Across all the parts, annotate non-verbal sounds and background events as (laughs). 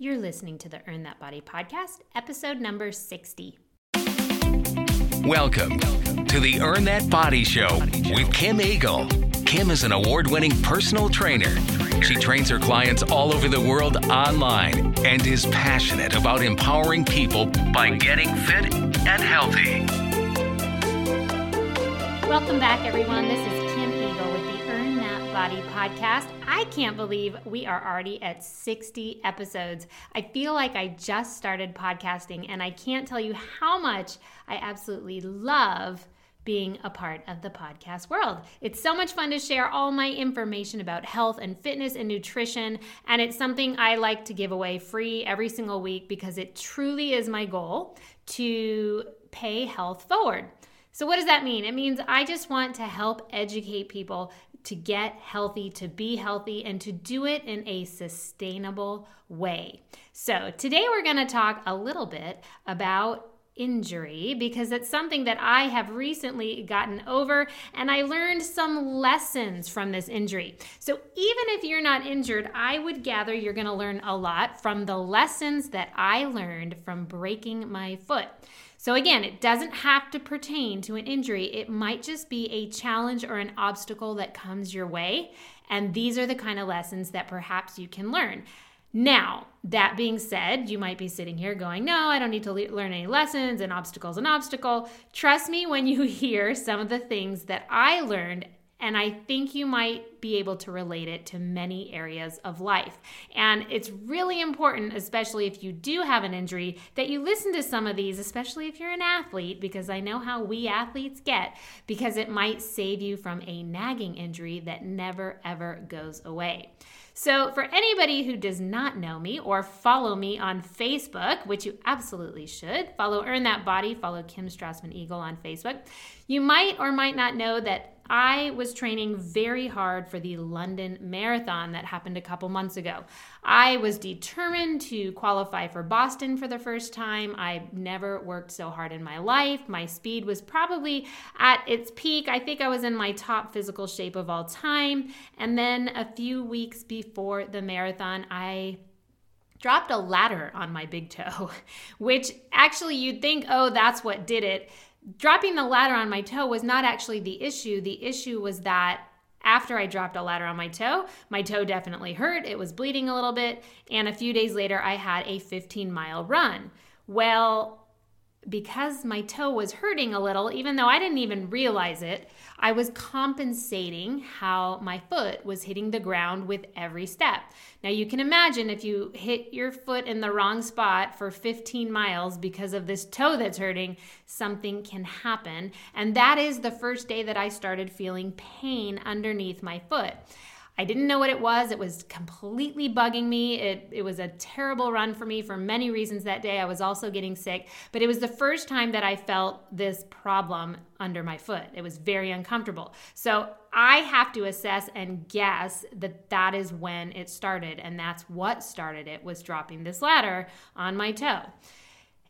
You're listening to the Earn That Body podcast, episode number 60. Welcome to the Earn That Body Show with Kim Eagle. Kim is an award winning personal trainer. She trains her clients all over the world online and is passionate about empowering people by getting fit and healthy. Welcome back, everyone. This is Body podcast. I can't believe we are already at 60 episodes. I feel like I just started podcasting, and I can't tell you how much I absolutely love being a part of the podcast world. It's so much fun to share all my information about health and fitness and nutrition, and it's something I like to give away free every single week because it truly is my goal to pay health forward. So, what does that mean? It means I just want to help educate people to get healthy, to be healthy, and to do it in a sustainable way. So, today we're going to talk a little bit about injury because it's something that I have recently gotten over and I learned some lessons from this injury. So, even if you're not injured, I would gather you're going to learn a lot from the lessons that I learned from breaking my foot. So, again, it doesn't have to pertain to an injury. It might just be a challenge or an obstacle that comes your way. And these are the kind of lessons that perhaps you can learn. Now, that being said, you might be sitting here going, No, I don't need to le- learn any lessons, and obstacle's an obstacle. Trust me when you (laughs) hear some of the things that I learned and I think you might be able to relate it to many areas of life. And it's really important, especially if you do have an injury, that you listen to some of these, especially if you're an athlete, because I know how we athletes get, because it might save you from a nagging injury that never ever goes away. So, for anybody who does not know me or follow me on Facebook, which you absolutely should, follow Earn That Body, follow Kim Strassman Eagle on Facebook, you might or might not know that I was training very hard for the London Marathon that happened a couple months ago. I was determined to qualify for Boston for the first time. I never worked so hard in my life. My speed was probably at its peak. I think I was in my top physical shape of all time. And then a few weeks before the marathon, I dropped a ladder on my big toe, (laughs) which actually you'd think, oh, that's what did it dropping the ladder on my toe was not actually the issue. The issue was that after I dropped a ladder on my toe, my toe definitely hurt. It was bleeding a little bit. And a few days later, I had a 15 mile run. Well, because my toe was hurting a little, even though I didn't even realize it, I was compensating how my foot was hitting the ground with every step. Now, you can imagine if you hit your foot in the wrong spot for 15 miles because of this toe that's hurting, something can happen. And that is the first day that I started feeling pain underneath my foot. I didn't know what it was. It was completely bugging me. It, it was a terrible run for me for many reasons that day. I was also getting sick, but it was the first time that I felt this problem under my foot. It was very uncomfortable. So I have to assess and guess that that is when it started. And that's what started it was dropping this ladder on my toe.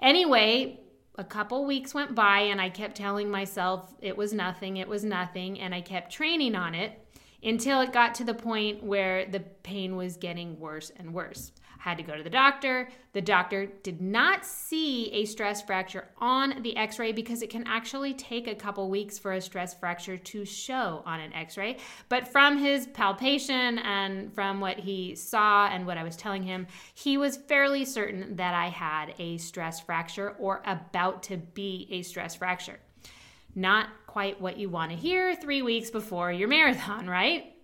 Anyway, a couple weeks went by and I kept telling myself it was nothing, it was nothing, and I kept training on it until it got to the point where the pain was getting worse and worse. I had to go to the doctor. The doctor did not see a stress fracture on the x ray because it can actually take a couple weeks for a stress fracture to show on an x ray. But from his palpation and from what he saw and what I was telling him, he was fairly certain that I had a stress fracture or about to be a stress fracture. Not quite what you want to hear three weeks before your marathon, (laughs) right?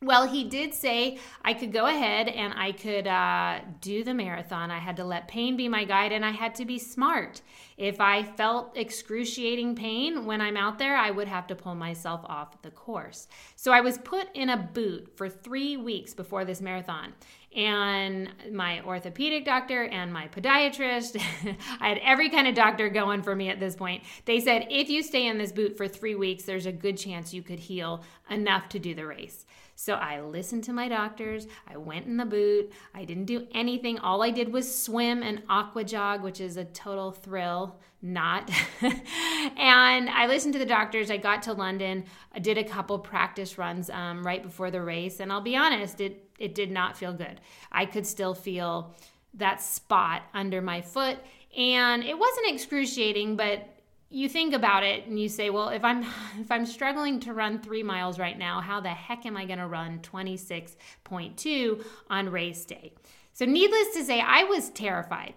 Well, he did say I could go ahead and I could uh, do the marathon. I had to let pain be my guide and I had to be smart. If I felt excruciating pain when I'm out there, I would have to pull myself off the course. So I was put in a boot for three weeks before this marathon. And my orthopedic doctor and my podiatrist, (laughs) I had every kind of doctor going for me at this point. They said, if you stay in this boot for three weeks, there's a good chance you could heal enough to do the race. So I listened to my doctors. I went in the boot. I didn't do anything. All I did was swim and aqua jog, which is a total thrill, not. (laughs) and I listened to the doctors. I got to London. I did a couple practice runs um, right before the race. And I'll be honest, it, it did not feel good. I could still feel that spot under my foot. And it wasn't excruciating, but you think about it and you say, well, if I'm (laughs) if I'm struggling to run 3 miles right now, how the heck am I going to run 26.2 on race day? So needless to say, I was terrified.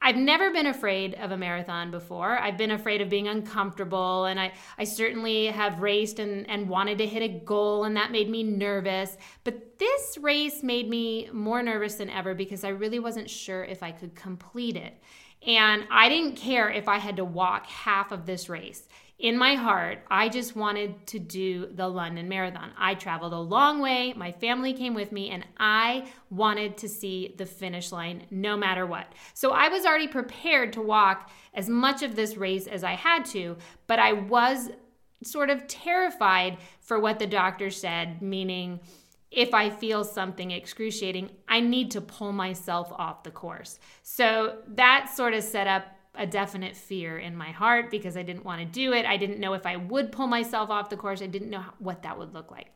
I've never been afraid of a marathon before. I've been afraid of being uncomfortable, and I, I certainly have raced and, and wanted to hit a goal, and that made me nervous. But this race made me more nervous than ever because I really wasn't sure if I could complete it. And I didn't care if I had to walk half of this race in my heart, I just wanted to do the London Marathon. I traveled a long way, my family came with me, and I wanted to see the finish line no matter what. So I was already prepared to walk as much of this race as I had to, but I was sort of terrified for what the doctor said, meaning, if I feel something excruciating, I need to pull myself off the course. So that sort of set up a definite fear in my heart because I didn't want to do it. I didn't know if I would pull myself off the course. I didn't know what that would look like.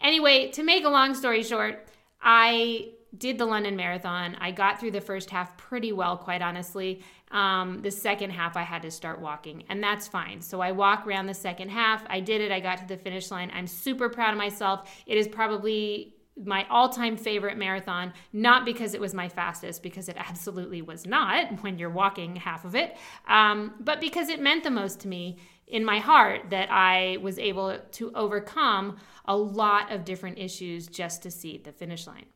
Anyway, to make a long story short, I did the London Marathon. I got through the first half pretty well, quite honestly. Um, the second half, I had to start walking, and that's fine. So I walk around the second half. I did it. I got to the finish line. I'm super proud of myself. It is probably my all-time favorite marathon not because it was my fastest because it absolutely was not when you're walking half of it um, but because it meant the most to me in my heart that i was able to overcome a lot of different issues just to see the finish line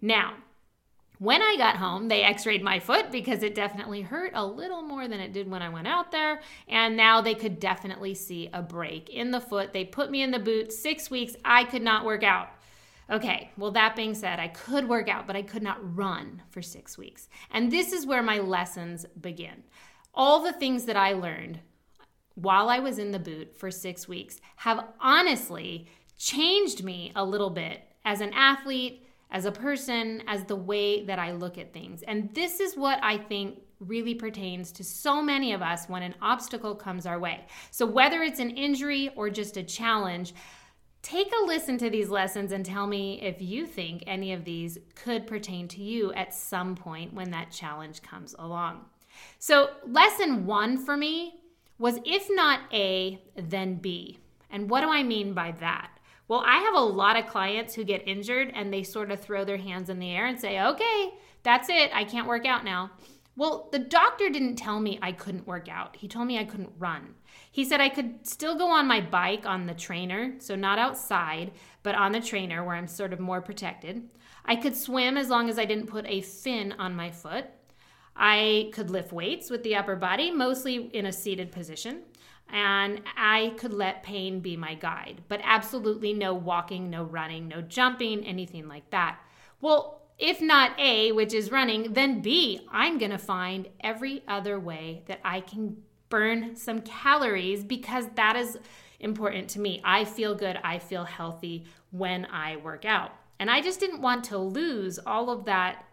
now when I got home, they x rayed my foot because it definitely hurt a little more than it did when I went out there. And now they could definitely see a break in the foot. They put me in the boot six weeks. I could not work out. Okay, well, that being said, I could work out, but I could not run for six weeks. And this is where my lessons begin. All the things that I learned while I was in the boot for six weeks have honestly changed me a little bit as an athlete, as a person, as the way that I look at things. And this is what I think really pertains to so many of us when an obstacle comes our way. So, whether it's an injury or just a challenge, Take a listen to these lessons and tell me if you think any of these could pertain to you at some point when that challenge comes along. So, lesson one for me was if not A, then B. And what do I mean by that? Well, I have a lot of clients who get injured and they sort of throw their hands in the air and say, okay, that's it. I can't work out now. Well, the doctor didn't tell me I couldn't work out. He told me I couldn't run. He said I could still go on my bike on the trainer, so not outside, but on the trainer where I'm sort of more protected. I could swim as long as I didn't put a fin on my foot. I could lift weights with the upper body, mostly in a seated position. And I could let pain be my guide, but absolutely no walking, no running, no jumping, anything like that. Well, if not A, which is running, then B, I'm going to find every other way that I can burn some calories because that is important to me. I feel good, I feel healthy when I work out. And I just didn't want to lose all of that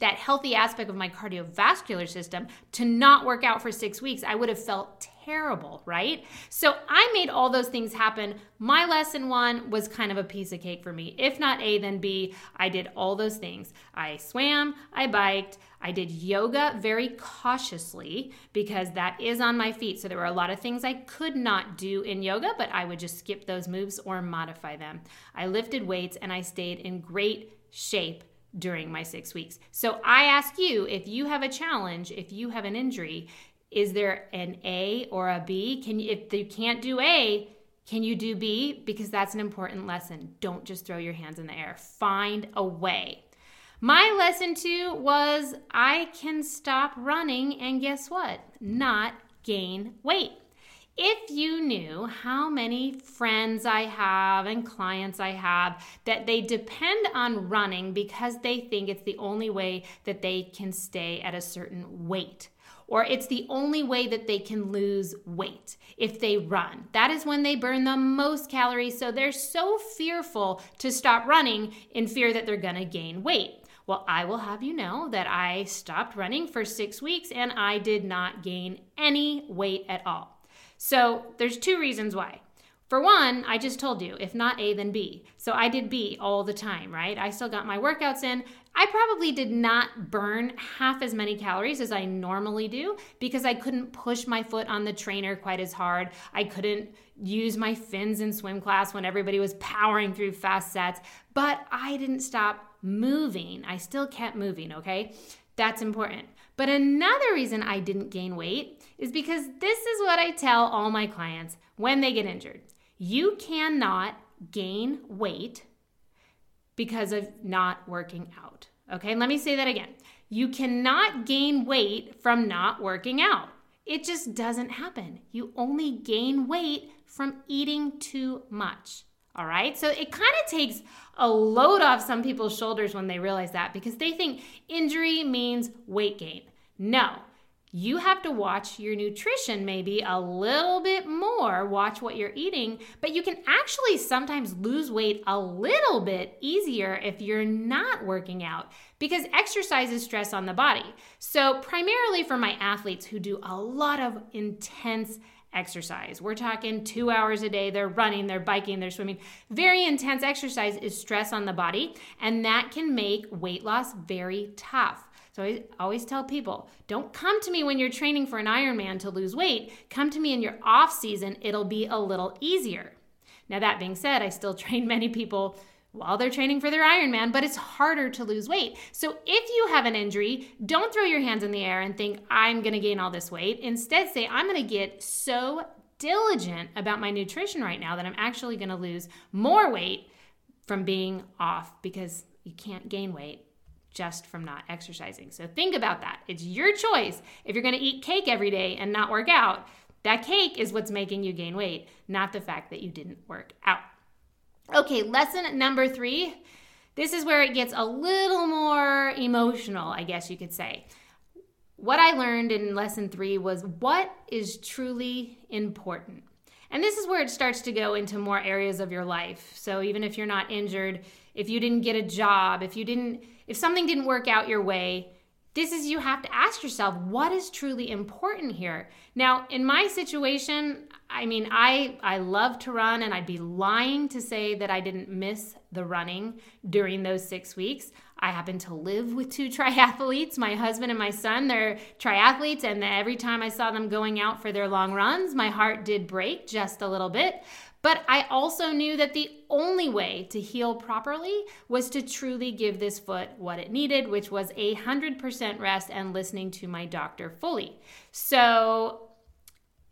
that healthy aspect of my cardiovascular system to not work out for 6 weeks. I would have felt terrible, right? So I made all those things happen. My lesson one was kind of a piece of cake for me. If not A, then B. I did all those things. I swam, I biked, I did yoga very cautiously because that is on my feet. So there were a lot of things I could not do in yoga, but I would just skip those moves or modify them. I lifted weights and I stayed in great shape during my six weeks. So I ask you if you have a challenge, if you have an injury, is there an A or a B? Can you, if you can't do A, can you do B? Because that's an important lesson. Don't just throw your hands in the air. Find a way. My lesson two was I can stop running and guess what? Not gain weight. If you knew how many friends I have and clients I have that they depend on running because they think it's the only way that they can stay at a certain weight or it's the only way that they can lose weight if they run. That is when they burn the most calories. So they're so fearful to stop running in fear that they're gonna gain weight. Well, I will have you know that I stopped running for six weeks and I did not gain any weight at all. So there's two reasons why. For one, I just told you, if not A, then B. So I did B all the time, right? I still got my workouts in. I probably did not burn half as many calories as I normally do because I couldn't push my foot on the trainer quite as hard. I couldn't use my fins in swim class when everybody was powering through fast sets, but I didn't stop moving. I still kept moving, okay? That's important. But another reason I didn't gain weight is because this is what I tell all my clients when they get injured. You cannot gain weight because of not working out. Okay, let me say that again. You cannot gain weight from not working out. It just doesn't happen. You only gain weight from eating too much. All right, so it kind of takes a load off some people's shoulders when they realize that because they think injury means weight gain. No, you have to watch your nutrition maybe a little bit more, watch what you're eating, but you can actually sometimes lose weight a little bit easier if you're not working out because exercise is stress on the body. So, primarily for my athletes who do a lot of intense exercise. We're talking two hours a day. They're running, they're biking, they're swimming. Very intense exercise is stress on the body, and that can make weight loss very tough. So I always tell people don't come to me when you're training for an Ironman to lose weight. Come to me in your off season, it'll be a little easier. Now, that being said, I still (laughs) train many people while they're training for their Ironman, but it's harder to lose weight. So if you have an injury, don't throw your hands in the air and think, I'm gonna gain all this weight. Instead, say, I'm gonna get so diligent about my nutrition right now that I'm actually gonna lose more weight from being off because you can't gain weight just from not exercising. So think about that. It's your choice. If you're going to eat cake every day and not work out, that cake is what's making you gain weight, not the fact that you didn't work out. Okay, lesson number three. This is where it gets a little more emotional, I guess you could say. What I learned in lesson three was what is truly important. And this is where it starts to go into more areas of your life. So even if you're not injured, if you didn't get a job, if you didn't if something didn't work out your way, this is you have to ask yourself what is truly important here. Now, in my situation, I mean, I I love to run and I'd be lying to say that I didn't miss the running during those 6 weeks. I happen to live with two (laughs) triathletes, my husband and my son. They're triathletes and every time I saw them going out for their long runs, my heart did break just a little bit. But I also knew that the only way to heal properly was to truly give this foot what it needed, which was a 100% rest and listening to my doctor fully. So,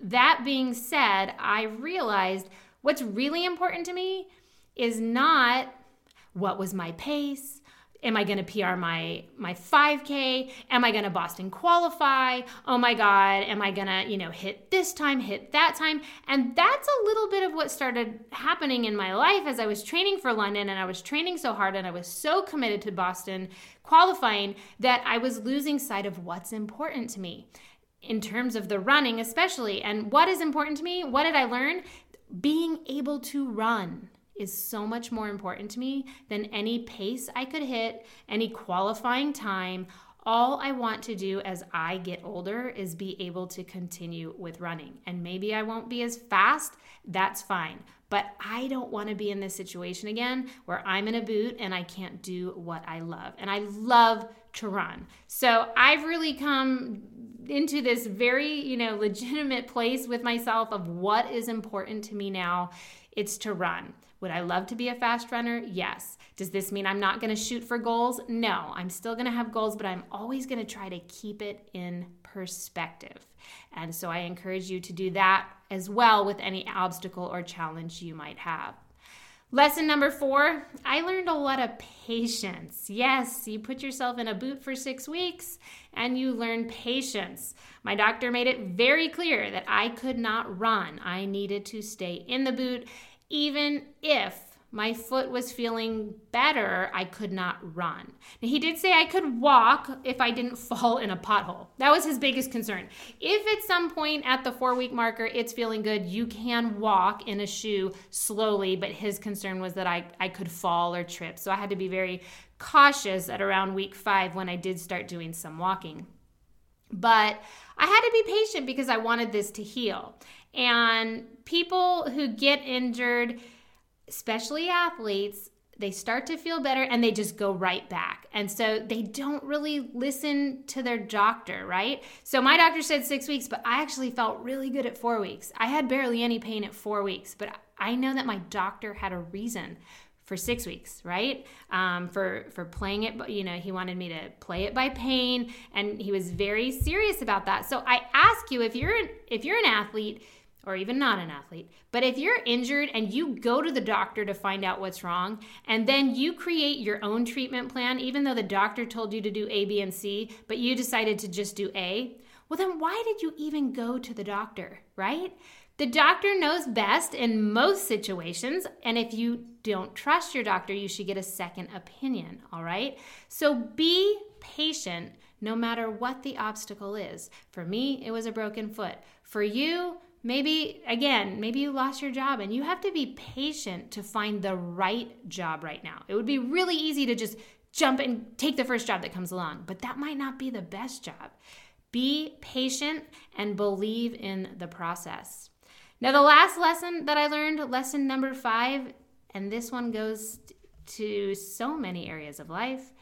that being said, I realized what's really important to me is not what was my pace, Am I going to PR my my 5K? Am I going to Boston qualify? Oh my God, am I going to, you know, hit this time, hit that time? And that's a little bit of what started happening in my life as I was training for London and I was training so hard and I was so committed to Boston qualifying that I was losing sight of what's important to me in terms of the running, especially. And what is important to me? What did I learn? Being able to run is so much more important to me than any pace I could hit, any qualifying time. All I want to do as I get older is be able to continue with running. And maybe I won't be as fast, that's fine. But I don't want to be in this situation again where I'm in a boot and I can't do what I love. And I love to run. So I've really come into this very, you know, (laughs) legitimate place with myself of what is important to me now. It's to run. Would I love to be a fast runner? Yes. Does this mean I'm not going to shoot for goals? No. I'm still going to have goals, but I'm always going to try to keep it in perspective. And so I encourage you to do that as well with any obstacle or challenge you might have. Lesson number four I learned a lot of patience. Yes, you put yourself in a boot for six weeks and you learn patience. My doctor made it very clear that I could not run, I needed to stay in the boot even if my foot was feeling better, I could not run. Now, he did say I could walk if I didn't (laughs) fall in a pothole. That was his biggest concern. If at some point at the four week marker it's feeling good, you can walk in a shoe slowly, but his concern was that I, I could fall or trip. So I had to be very cautious at around week five when I did start doing some walking. But I had to be patient because I wanted this to heal. And people who get injured, especially athletes, they start to feel better and they just go right back. And so they don't really listen to their doctor, right? So my doctor said six weeks, but I actually felt really good at four weeks. I had barely any pain at four weeks, but I know that my doctor had a reason for six weeks, right? Um, for for playing it, you know, he wanted me to play it by pain, and he was very serious about that. So I ask you, if you're if you're an athlete, or even not an athlete, but if you're injured and you go to the doctor to find out what's wrong, and then you create your own treatment plan, even though the doctor told you to do A, B, and C, but you decided to just do A, well, then why did you even go to the doctor, right? The doctor knows best in most situations, and if you don't trust your doctor, you should get a second opinion, all right? So be patient no matter what the obstacle is. For me, it was a broken foot. For you, maybe, again, maybe you lost your job and you have to be patient to find the right job right now. It would be really easy to just jump and take the first job that comes along, but that might not be the best job. Be patient and believe in the process. Now, the last lesson that I learned, lesson number five, and this one goes to so many areas of life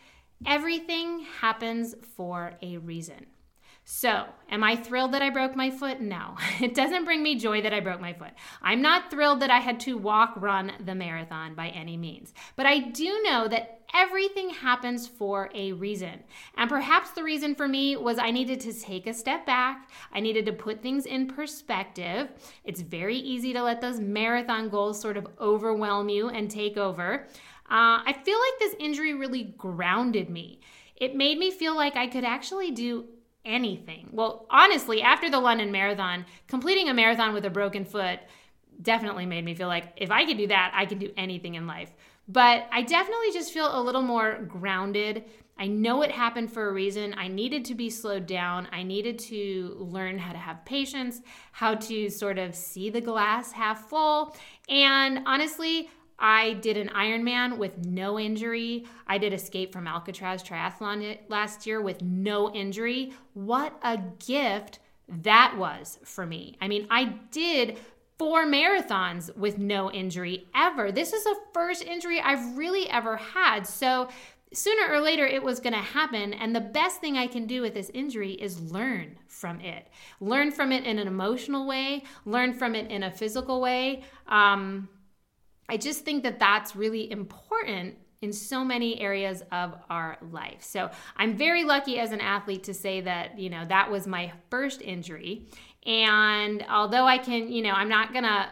everything happens for a reason. So, am I thrilled that I broke my foot? No. (laughs) It doesn't bring me joy that I broke my foot. I'm not thrilled that I had to walk run the marathon by any means. But I do know that everything happens for a reason. And perhaps the reason for me was I needed to take a step back. I needed to put things in perspective. It's very easy to let those marathon goals sort of overwhelm you and take over. Uh, I feel like this injury really grounded me. It made me feel like I could actually do anything. Well, honestly, after the London Marathon, completing a marathon with a broken foot definitely made me feel like if I could do that, I can do anything in life. But I definitely just feel a little more grounded. I know it happened for a reason. I needed to be slowed down. I needed to learn how to have patience, how to sort of see the glass half full. And honestly, I did an Ironman with no injury. I did escape from Alcatraz triathlon last year with no injury. What a gift that was for me. I mean, I did four marathons with no injury ever. This is the first injury I've really ever had. So, sooner or later it was going to happen and the best thing i can do with this injury is learn from it learn from it in an emotional way learn from it in a physical way um, I just think that that's really important in so many areas of our life. So I'm very lucky as an athlete to say that, you know, that was my first injury. And although I can, you know, I'm not going to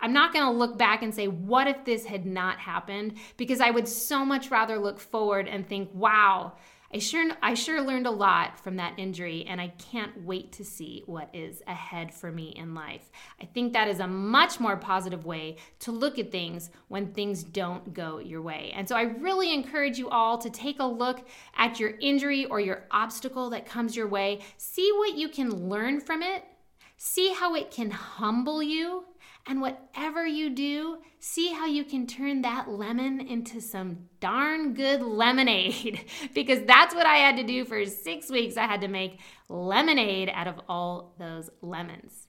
I'm not going to look back and say, what if this had not happened? Because I would so much rather look forward and think, wow, I sure I sure learned a lot from that injury and I can't wait to see what is ahead for me in life. I think that is a much more positive way to look at things when things don't go your way. And so I really encourage you all to take a look at your injury or your obstacle that comes your way, see what you can learn from it, see how it can humble you and whatever you do, see how you can turn that lemon into some darn good lemonade. (laughs) because that's what I had to do for six weeks. I had to make lemonade out of all those lemons.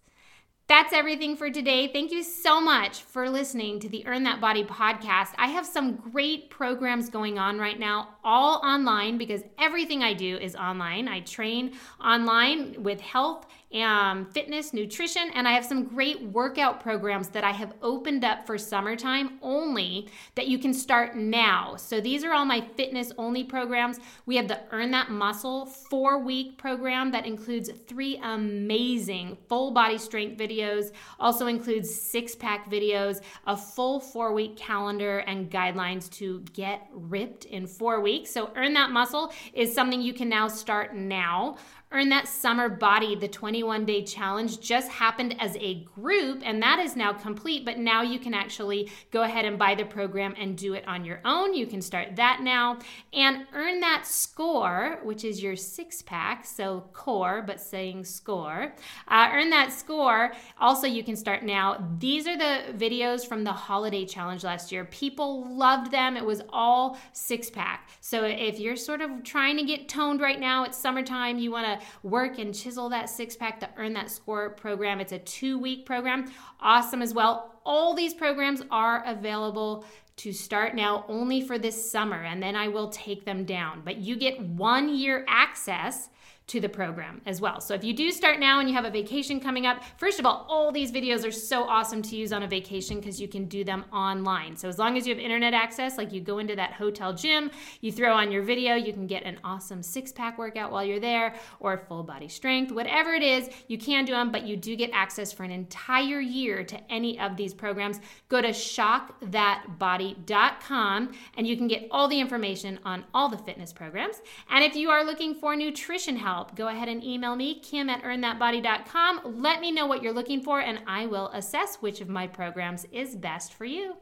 That's everything for today. Thank you so much for listening to the Earn That Body podcast. I have some great programs going on right now, all online because everything I do is online. I train online with health um, fitness, nutrition, and I have some great workout programs that I have opened up for summertime only that you can start now. So these are all my fitness only programs. We have the Earn That Muscle four week program that includes three amazing full body strength videos, also includes six pack videos, a full four week calendar, and guidelines to get ripped in four weeks. So Earn That Muscle is something you can now start now. Earn That Summer Body, the 21 day challenge, just happened as a group, and that is now complete. But now you can actually go ahead and buy the program and do it on your own. You can start that now and earn that score, which is your six pack. So core, but saying score. Uh, earn that score. Also, you can start now. These are the videos from the holiday challenge last year. People loved them. It was all six pack. So if you're sort of trying to get toned right now, it's summertime, you want to work and chisel that six pack, the Earn That Score program. It's a two week program. Awesome as well. All these programs are available to start now only for this summer, and then I will take them down. But you get one year access to the program as well. So if you do start now and you have a vacation coming up, first of all, all these videos are so awesome to use on a vacation because you can do them online. So as long as you have internet access, like you go into that hotel gym, you throw on your video, you can get an awesome six pack workout while you're there or full body strength, whatever it is, you can do them, but you do get access for an entire year to any of these programs. Go to shockthatbody.com and you can get all the information on all the fitness programs. And if you are looking for nutrition help, help, go ahead and email me, kim at earnthatbody.com. Let me know what you're looking for, and I will assess which of my programs is best for you.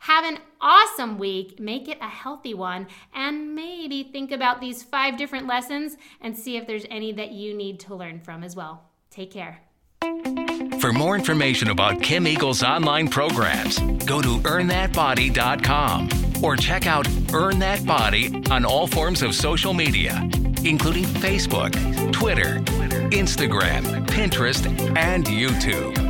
Have an awesome week, make it a healthy one, and maybe think about these five different lessons and see if there's any that you need to learn from as well. Take care. For more information about Kim Eagle's online programs, go to earnthatbody.com or check out Earn That Body on all forms of social media including Facebook, Twitter, Instagram, Pinterest, and YouTube.